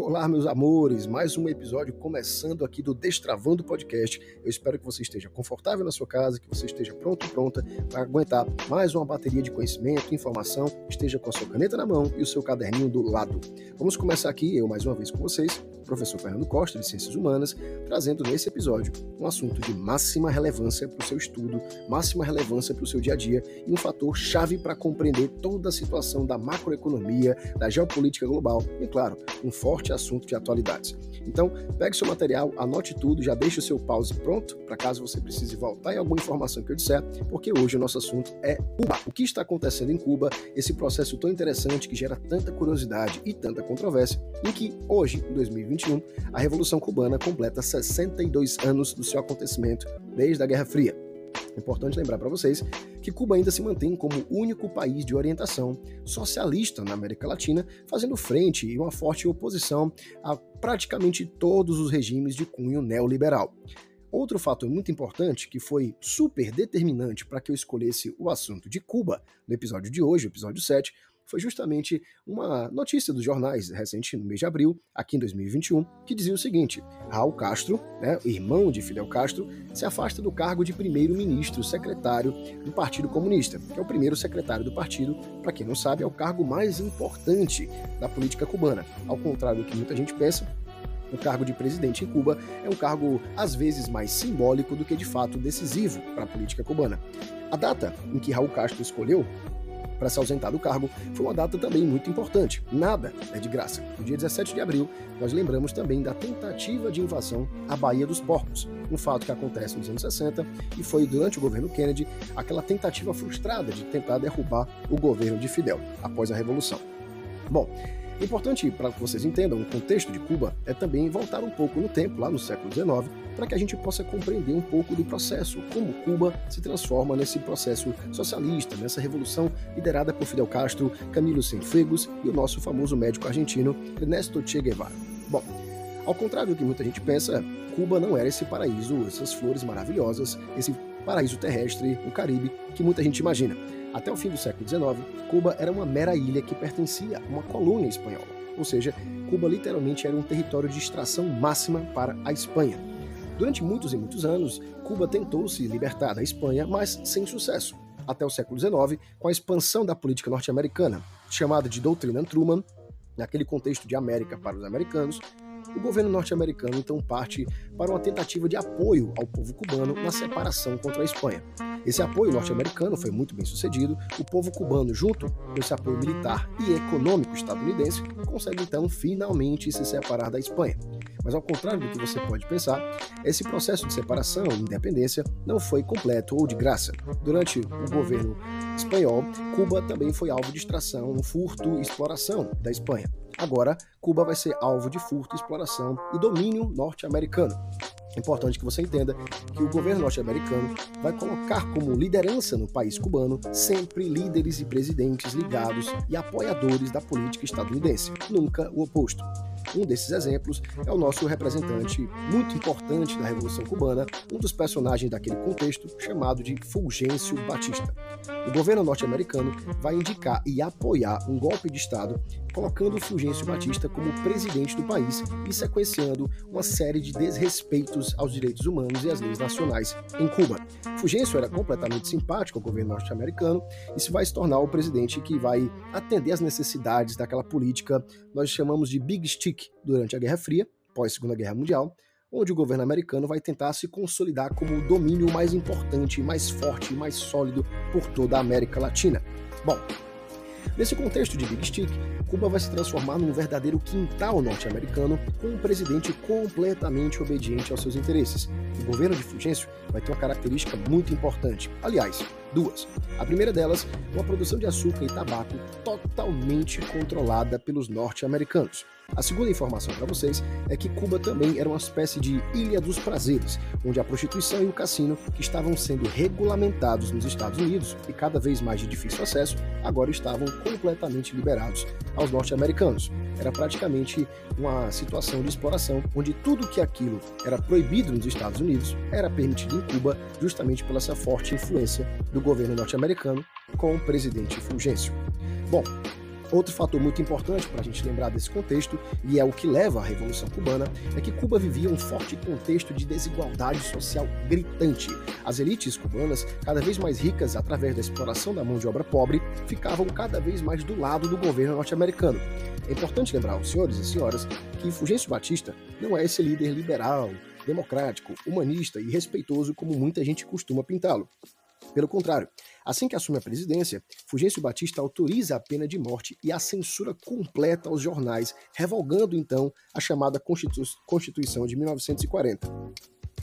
Olá, meus amores, mais um episódio começando aqui do Destravando Podcast. Eu espero que você esteja confortável na sua casa, que você esteja pronto pronta para aguentar mais uma bateria de conhecimento, informação, esteja com a sua caneta na mão e o seu caderninho do lado. Vamos começar aqui, eu mais uma vez com vocês, professor Fernando Costa, de Ciências Humanas, trazendo nesse episódio um assunto de máxima relevância para o seu estudo, máxima relevância para o seu dia a dia e um fator chave para compreender toda a situação da macroeconomia, da geopolítica global e, claro, um forte assunto de atualidades. Então, pegue seu material, anote tudo, já deixe o seu pause pronto para caso você precise voltar em alguma informação que eu disser, porque hoje o nosso assunto é Cuba. O que está acontecendo em Cuba, esse processo tão interessante que gera tanta curiosidade e tanta controvérsia, em que hoje, em 2020, 2021, a Revolução Cubana completa 62 anos do seu acontecimento desde a Guerra Fria. Importante lembrar para vocês que Cuba ainda se mantém como o único país de orientação socialista na América Latina, fazendo frente e uma forte oposição a praticamente todos os regimes de cunho neoliberal. Outro fator muito importante que foi super determinante para que eu escolhesse o assunto de Cuba no episódio de hoje, o episódio 7, foi justamente uma notícia dos jornais recente, no mês de abril, aqui em 2021, que dizia o seguinte: Raul Castro, né, irmão de Fidel Castro, se afasta do cargo de primeiro-ministro secretário do Partido Comunista, que é o primeiro secretário do partido, para quem não sabe, é o cargo mais importante da política cubana. Ao contrário do que muita gente pensa, o cargo de presidente em Cuba é um cargo às vezes mais simbólico do que de fato decisivo para a política cubana. A data em que Raul Castro escolheu para se ausentar do cargo foi uma data também muito importante. Nada é de graça. No dia 17 de abril, nós lembramos também da tentativa de invasão à Baía dos Porcos, um fato que acontece nos anos 60 e foi durante o governo Kennedy aquela tentativa frustrada de tentar derrubar o governo de Fidel após a Revolução. Bom, Importante para que vocês entendam o contexto de Cuba é também voltar um pouco no tempo, lá no século XIX, para que a gente possa compreender um pouco do processo, como Cuba se transforma nesse processo socialista, nessa revolução liderada por Fidel Castro, Camilo Cienfuegos e o nosso famoso médico argentino Ernesto Che Guevara. Bom, ao contrário do que muita gente pensa, Cuba não era esse paraíso, essas flores maravilhosas, esse paraíso terrestre, o Caribe, que muita gente imagina. Até o fim do século XIX, Cuba era uma mera ilha que pertencia a uma colônia espanhola, ou seja, Cuba literalmente era um território de extração máxima para a Espanha. Durante muitos e muitos anos, Cuba tentou se libertar da Espanha, mas sem sucesso. Até o século XIX, com a expansão da política norte-americana, chamada de Doutrina Truman, naquele contexto de América para os americanos, o governo norte-americano então parte para uma tentativa de apoio ao povo cubano na separação contra a Espanha. Esse apoio norte-americano foi muito bem sucedido, o povo cubano, junto com esse apoio militar e econômico estadunidense, consegue então finalmente se separar da Espanha. Mas ao contrário do que você pode pensar, esse processo de separação e independência não foi completo ou de graça. Durante o governo espanhol, Cuba também foi alvo de extração, furto e exploração da Espanha. Agora, Cuba vai ser alvo de furto, exploração e domínio norte-americano. É importante que você entenda que o governo norte-americano vai colocar como liderança no país cubano sempre líderes e presidentes ligados e apoiadores da política estadunidense, nunca o oposto. Um desses exemplos é o nosso representante muito importante da Revolução Cubana, um dos personagens daquele contexto, chamado de Fulgêncio Batista. O governo norte-americano vai indicar e apoiar um golpe de Estado, colocando Fulgêncio Batista como presidente do país e sequenciando uma série de desrespeitos aos direitos humanos e às leis nacionais em Cuba. Fulgêncio era completamente simpático ao governo norte-americano. E se vai se tornar o presidente que vai atender às necessidades daquela política. Nós chamamos de Big Stick durante a Guerra Fria, pós-Segunda Guerra Mundial, onde o governo americano vai tentar se consolidar como o domínio mais importante, mais forte e mais sólido por toda a América Latina. Bom, nesse contexto de Big Stick, Cuba vai se transformar num verdadeiro quintal norte-americano com um presidente completamente obediente aos seus interesses. O governo de Fulgêncio vai ter uma característica muito importante. Aliás, duas. A primeira delas, uma produção de açúcar e tabaco totalmente controlada pelos norte-americanos. A segunda informação para vocês é que Cuba também era uma espécie de ilha dos prazeres, onde a prostituição e o cassino, que estavam sendo regulamentados nos Estados Unidos e cada vez mais de difícil acesso, agora estavam completamente liberados aos norte-americanos. Era praticamente uma situação de exploração onde tudo que aquilo era proibido nos Estados Unidos era permitido em Cuba, justamente pela essa forte influência do governo norte-americano com o presidente Fulgêncio. Bom, Outro fator muito importante para a gente lembrar desse contexto, e é o que leva à Revolução Cubana, é que Cuba vivia um forte contexto de desigualdade social gritante. As elites cubanas, cada vez mais ricas através da exploração da mão de obra pobre, ficavam cada vez mais do lado do governo norte-americano. É importante lembrar aos senhores e senhoras que Fulgêncio Batista não é esse líder liberal, democrático, humanista e respeitoso como muita gente costuma pintá-lo. Pelo contrário, assim que assume a presidência, Fulgêncio Batista autoriza a pena de morte e a censura completa aos jornais, revogando então a chamada Constitu Constituição de 1940.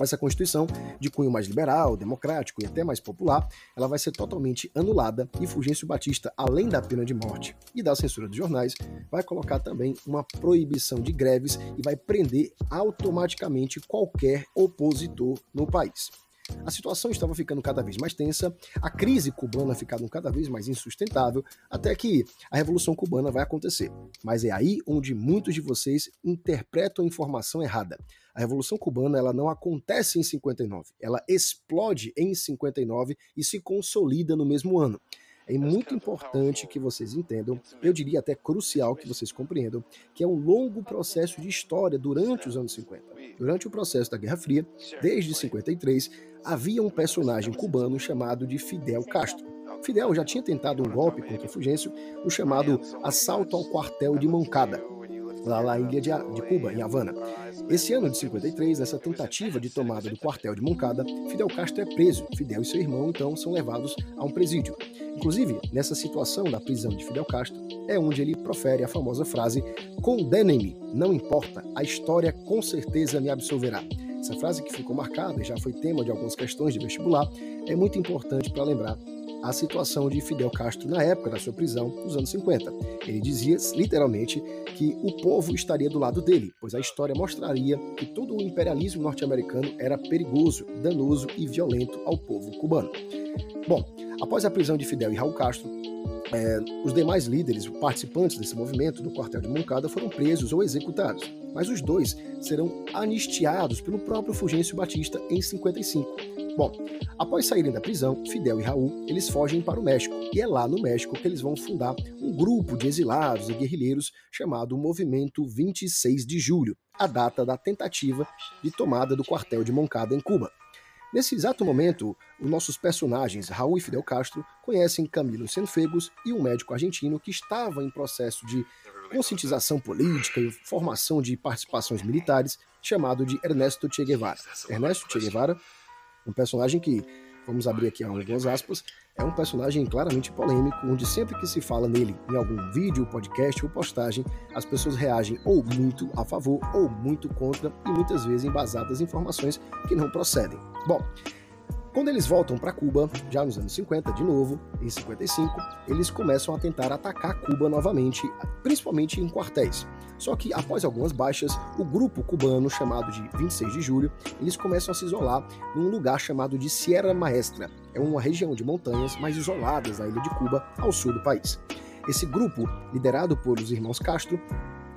Essa Constituição, de cunho mais liberal, democrático e até mais popular, ela vai ser totalmente anulada e Fulgêncio Batista, além da pena de morte e da censura dos jornais, vai colocar também uma proibição de greves e vai prender automaticamente qualquer opositor no país. A situação estava ficando cada vez mais tensa, a crise cubana ficando cada vez mais insustentável, até que a Revolução Cubana vai acontecer. Mas é aí onde muitos de vocês interpretam a informação errada. A Revolução Cubana ela não acontece em 59, ela explode em 59 e se consolida no mesmo ano. É muito importante que vocês entendam, eu diria até crucial que vocês compreendam, que é um longo processo de história durante os anos 50. Durante o processo da Guerra Fria, desde 53, havia um personagem cubano chamado de Fidel Castro. Fidel já tinha tentado um golpe contra Fulgêncio, o chamado assalto ao quartel de Moncada, lá na ilha de, de Cuba, em Havana. Esse ano de 53, nessa tentativa de tomada do quartel de Moncada, Fidel Castro é preso. Fidel e seu irmão, então, são levados a um presídio. Inclusive, nessa situação da prisão de Fidel Castro, é onde ele profere a famosa frase: Condenem-me, não importa, a história com certeza me absolverá. Essa frase que ficou marcada e já foi tema de algumas questões de vestibular é muito importante para lembrar a situação de Fidel Castro na época da sua prisão, nos anos 50. Ele dizia, literalmente, que o povo estaria do lado dele, pois a história mostraria que todo o imperialismo norte-americano era perigoso, danoso e violento ao povo cubano. Bom, após a prisão de Fidel e Raul Castro, é, os demais líderes, participantes desse movimento do quartel de Moncada foram presos ou executados, mas os dois serão anistiados pelo próprio Fulgêncio Batista em 55. Bom, após saírem da prisão, Fidel e Raul, eles fogem para o México, e é lá no México que eles vão fundar um grupo de exilados e guerrilheiros chamado Movimento 26 de Julho, a data da tentativa de tomada do quartel de Moncada em Cuba. Nesse exato momento, os nossos personagens, Raul e Fidel Castro, conhecem Camilo Cienfuegos e um médico argentino que estava em processo de conscientização política e formação de participações militares, chamado de Ernesto Che Guevara. Ernesto Che Guevara um personagem que, vamos abrir aqui algumas aspas, é um personagem claramente polêmico, onde sempre que se fala nele em algum vídeo, podcast ou postagem, as pessoas reagem ou muito a favor ou muito contra e muitas vezes embasadas em informações que não procedem. Bom, quando eles voltam para Cuba, já nos anos 50, de novo, em 55, eles começam a tentar atacar Cuba novamente, principalmente em quartéis. Só que após algumas baixas, o grupo cubano chamado de 26 de Julho, eles começam a se isolar num lugar chamado de Sierra Maestra. É uma região de montanhas mais isoladas da ilha de Cuba, ao sul do país. Esse grupo, liderado por os irmãos Castro,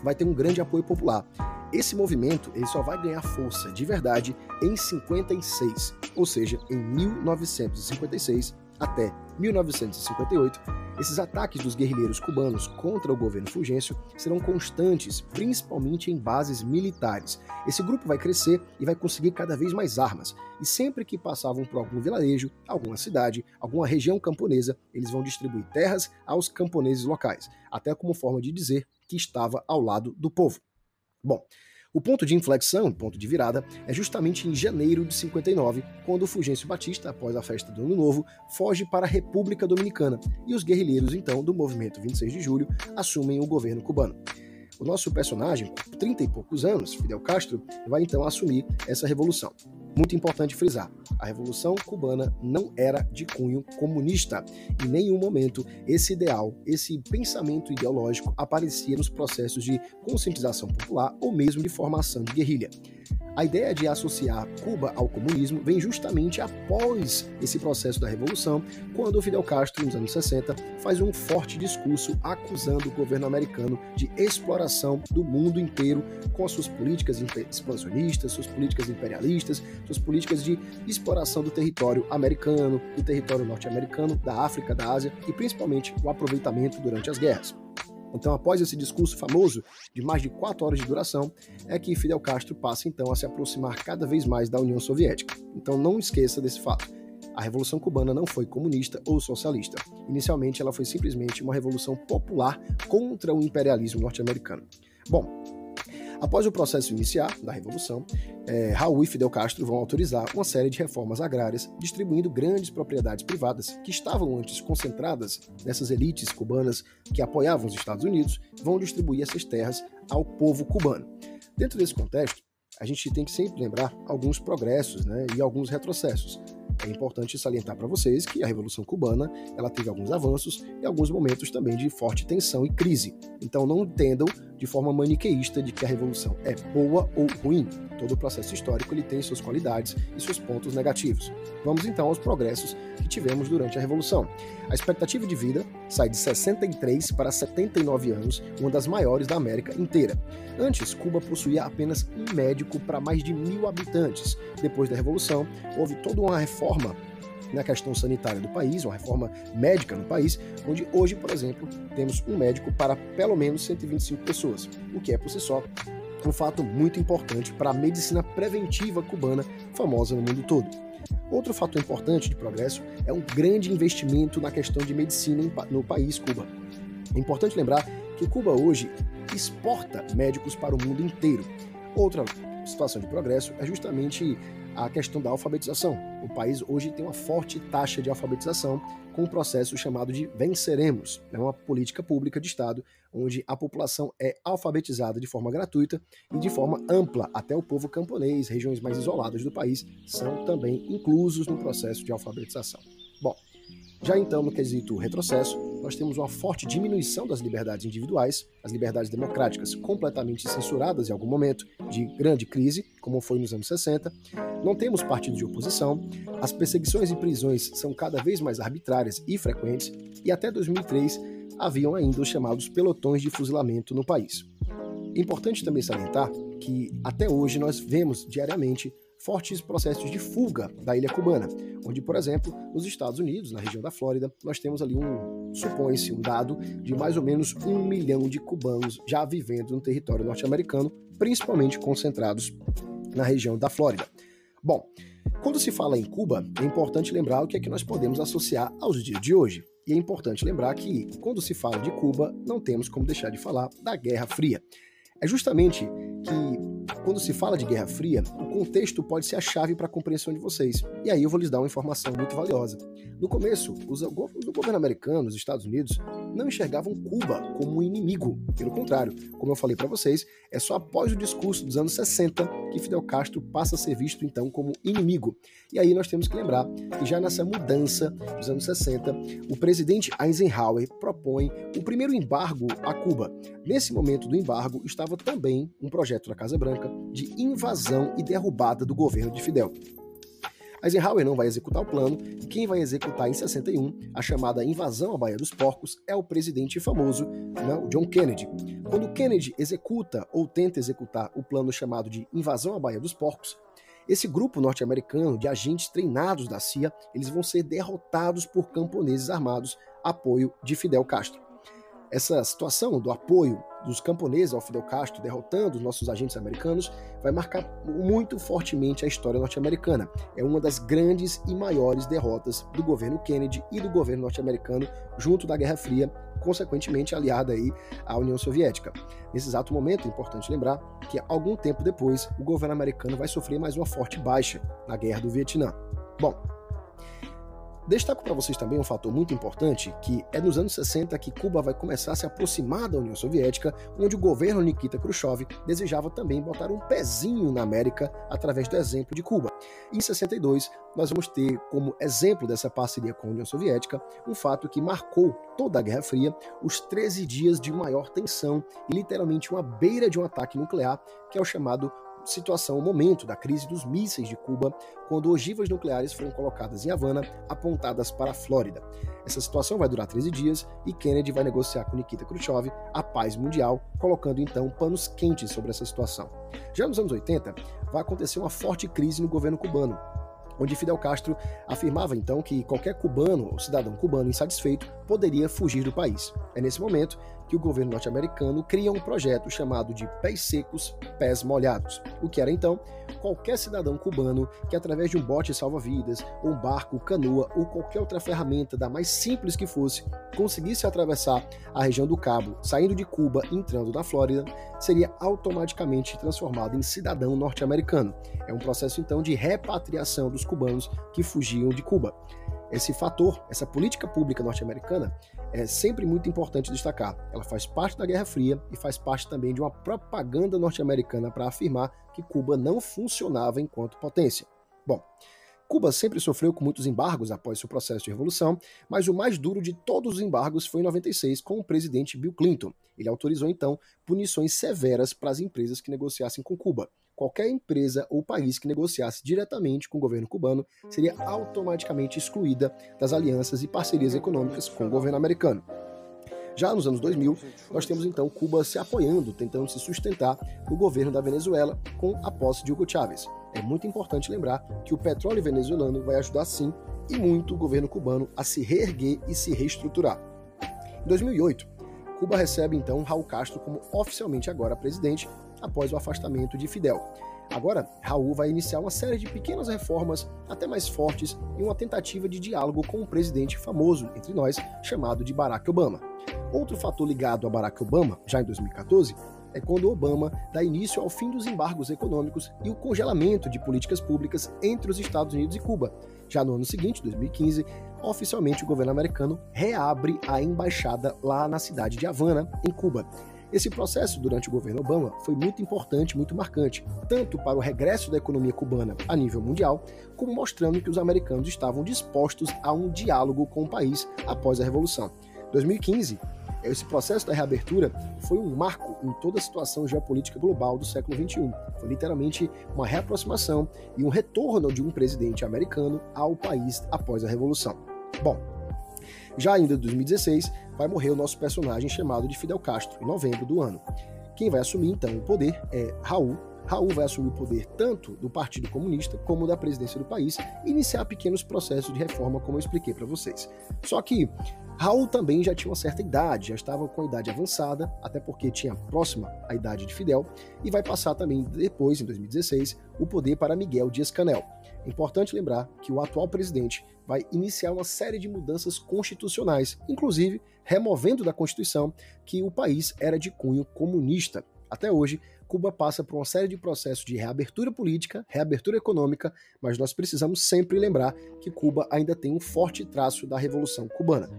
vai ter um grande apoio popular. Esse movimento ele só vai ganhar força de verdade em 56, ou seja, em 1956 até 1958, esses ataques dos guerrilheiros cubanos contra o governo Fulgêncio serão constantes, principalmente em bases militares. Esse grupo vai crescer e vai conseguir cada vez mais armas, e sempre que passavam por algum vilarejo, alguma cidade, alguma região camponesa, eles vão distribuir terras aos camponeses locais, até como forma de dizer que estava ao lado do povo. Bom, o ponto de inflexão, ponto de virada, é justamente em janeiro de 59, quando Fulgêncio Batista, após a festa do Ano Novo, foge para a República Dominicana e os guerrilheiros, então, do movimento 26 de julho, assumem o governo cubano. O nosso personagem, com 30 e poucos anos, Fidel Castro, vai então assumir essa revolução. Muito importante frisar: a Revolução Cubana não era de cunho comunista. Em nenhum momento esse ideal, esse pensamento ideológico aparecia nos processos de conscientização popular ou mesmo de formação de guerrilha. A ideia de associar Cuba ao comunismo vem justamente após esse processo da Revolução, quando Fidel Castro, nos anos 60, faz um forte discurso acusando o governo americano de exploração do mundo inteiro com as suas políticas expansionistas, suas políticas imperialistas, suas políticas de exploração do território americano, do território norte-americano, da África, da Ásia e principalmente o aproveitamento durante as guerras. Então, após esse discurso famoso, de mais de quatro horas de duração, é que Fidel Castro passa então a se aproximar cada vez mais da União Soviética. Então, não esqueça desse fato. A Revolução Cubana não foi comunista ou socialista. Inicialmente, ela foi simplesmente uma revolução popular contra o imperialismo norte-americano. Bom, Após o processo iniciar da Revolução, é, Raul e Fidel Castro vão autorizar uma série de reformas agrárias, distribuindo grandes propriedades privadas que estavam antes concentradas nessas elites cubanas que apoiavam os Estados Unidos, vão distribuir essas terras ao povo cubano. Dentro desse contexto, a gente tem que sempre lembrar alguns progressos né, e alguns retrocessos. É importante salientar para vocês que a Revolução Cubana ela teve alguns avanços e alguns momentos também de forte tensão e crise. Então não entendam de forma maniqueísta de que a revolução é boa ou ruim. Todo o processo histórico ele tem suas qualidades e seus pontos negativos. Vamos então aos progressos que tivemos durante a revolução. A expectativa de vida sai de 63 para 79 anos, uma das maiores da América inteira. Antes, Cuba possuía apenas um médico para mais de mil habitantes. Depois da revolução, houve toda uma reforma na questão sanitária do país, uma reforma médica no país, onde hoje, por exemplo, temos um médico para pelo menos 125 pessoas, o que é por si só um fato muito importante para a medicina preventiva cubana, famosa no mundo todo. Outro fator importante de progresso é um grande investimento na questão de medicina no país Cuba. É importante lembrar que Cuba hoje exporta médicos para o mundo inteiro. Outra situação de progresso é justamente a questão da alfabetização. O país hoje tem uma forte taxa de alfabetização com um processo chamado de Venceremos. É uma política pública de Estado onde a população é alfabetizada de forma gratuita e de forma ampla. Até o povo camponês, regiões mais isoladas do país, são também inclusos no processo de alfabetização. Bom, já então, no quesito retrocesso, nós temos uma forte diminuição das liberdades individuais, as liberdades democráticas completamente censuradas em algum momento de grande crise, como foi nos anos 60. Não temos partidos de oposição, as perseguições e prisões são cada vez mais arbitrárias e frequentes, e até 2003 haviam ainda os chamados pelotões de fuzilamento no país. Importante também salientar que até hoje nós vemos diariamente fortes processos de fuga da ilha cubana, onde, por exemplo, nos Estados Unidos, na região da Flórida, nós temos ali um, supõe-se, um dado de mais ou menos um milhão de cubanos já vivendo no território norte-americano, principalmente concentrados na região da Flórida. Bom, quando se fala em Cuba, é importante lembrar o que é que nós podemos associar aos dias de hoje. E é importante lembrar que, quando se fala de Cuba, não temos como deixar de falar da Guerra Fria. É justamente que, quando se fala de Guerra Fria, o contexto pode ser a chave para a compreensão de vocês. E aí eu vou lhes dar uma informação muito valiosa. No começo, os, o governo americano, os Estados Unidos, não enxergavam Cuba como um inimigo. Pelo contrário, como eu falei para vocês, é só após o discurso dos anos 60 que Fidel Castro passa a ser visto então como inimigo. E aí nós temos que lembrar que já nessa mudança dos anos 60, o presidente Eisenhower propõe o primeiro embargo a Cuba. Nesse momento do embargo estava também um projeto da Casa Branca de invasão e derrubada do governo de Fidel. Eisenhower não vai executar o plano, e quem vai executar em 61 a chamada invasão à Baía dos Porcos é o presidente famoso, né, o John Kennedy. Quando Kennedy executa ou tenta executar o plano chamado de invasão à Baía dos Porcos, esse grupo norte-americano de agentes treinados da CIA, eles vão ser derrotados por camponeses armados, apoio de Fidel Castro. Essa situação do apoio dos camponeses ao Fidel Castro derrotando os nossos agentes americanos vai marcar muito fortemente a história norte-americana. É uma das grandes e maiores derrotas do governo Kennedy e do governo norte-americano junto da Guerra Fria, consequentemente aliada aí à União Soviética. Nesse exato momento, é importante lembrar que algum tempo depois o governo americano vai sofrer mais uma forte baixa na Guerra do Vietnã. Bom, Destaco para vocês também um fator muito importante, que é nos anos 60 que Cuba vai começar a se aproximar da União Soviética, onde o governo Nikita Khrushchev desejava também botar um pezinho na América através do exemplo de Cuba. em 62, nós vamos ter como exemplo dessa parceria com a União Soviética um fato que marcou toda a Guerra Fria, os 13 dias de maior tensão e literalmente uma beira de um ataque nuclear, que é o chamado situação, o momento da crise dos mísseis de Cuba, quando ogivas nucleares foram colocadas em Havana, apontadas para a Flórida. Essa situação vai durar 13 dias e Kennedy vai negociar com Nikita Khrushchev a paz mundial, colocando então panos quentes sobre essa situação. Já nos anos 80, vai acontecer uma forte crise no governo cubano, onde Fidel Castro afirmava então que qualquer cubano ou cidadão cubano insatisfeito poderia fugir do país. É nesse momento que o governo norte-americano cria um projeto chamado de Pés Secos, Pés Molhados, o que era então qualquer cidadão cubano que através de um bote salva-vidas, um barco, canoa ou qualquer outra ferramenta da mais simples que fosse, conseguisse atravessar a região do Cabo, saindo de Cuba e entrando na Flórida, seria automaticamente transformado em cidadão norte-americano. É um processo então de repatriação dos cubanos que fugiam de Cuba. Esse fator, essa política pública norte-americana, é sempre muito importante destacar. Ela faz parte da Guerra Fria e faz parte também de uma propaganda norte-americana para afirmar que Cuba não funcionava enquanto potência. Bom, Cuba sempre sofreu com muitos embargos após seu processo de revolução, mas o mais duro de todos os embargos foi em 96 com o presidente Bill Clinton. Ele autorizou então punições severas para as empresas que negociassem com Cuba qualquer empresa ou país que negociasse diretamente com o governo cubano seria automaticamente excluída das alianças e parcerias econômicas com o governo americano. Já nos anos 2000, nós temos então Cuba se apoiando, tentando se sustentar no governo da Venezuela com a posse de Hugo Chávez. É muito importante lembrar que o petróleo venezuelano vai ajudar sim e muito o governo cubano a se reerguer e se reestruturar. Em 2008, Cuba recebe então Raul Castro como oficialmente agora presidente após o afastamento de Fidel. Agora, Raul vai iniciar uma série de pequenas reformas, até mais fortes, em uma tentativa de diálogo com um presidente famoso entre nós, chamado de Barack Obama. Outro fator ligado a Barack Obama, já em 2014, é quando Obama dá início ao fim dos embargos econômicos e o congelamento de políticas públicas entre os Estados Unidos e Cuba. Já no ano seguinte, 2015, oficialmente o governo americano reabre a embaixada lá na cidade de Havana, em Cuba. Esse processo, durante o governo Obama, foi muito importante, muito marcante, tanto para o regresso da economia cubana a nível mundial, como mostrando que os americanos estavam dispostos a um diálogo com o país após a Revolução. 2015, esse processo da reabertura foi um marco em toda a situação geopolítica global do século XXI. Foi literalmente uma reaproximação e um retorno de um presidente americano ao país após a Revolução. Bom, já ainda em 2016, vai morrer o nosso personagem chamado de Fidel Castro, em novembro do ano. Quem vai assumir então o poder é Raul. Raul vai assumir o poder tanto do Partido Comunista como da presidência do país e iniciar pequenos processos de reforma, como eu expliquei para vocês. Só que Raul também já tinha uma certa idade, já estava com a idade avançada, até porque tinha próxima à idade de Fidel, e vai passar também depois, em 2016, o poder para Miguel Dias-Canel. É importante lembrar que o atual presidente vai iniciar uma série de mudanças constitucionais, inclusive removendo da Constituição que o país era de cunho comunista. Até hoje, Cuba passa por uma série de processos de reabertura política, reabertura econômica, mas nós precisamos sempre lembrar que Cuba ainda tem um forte traço da Revolução Cubana.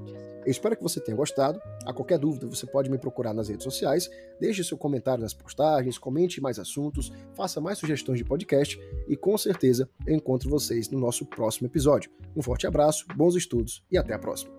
Eu espero que você tenha gostado. A qualquer dúvida, você pode me procurar nas redes sociais, deixe seu comentário nas postagens, comente mais assuntos, faça mais sugestões de podcast e com certeza eu encontro vocês no nosso próximo episódio. Um forte abraço, bons estudos e até a próxima.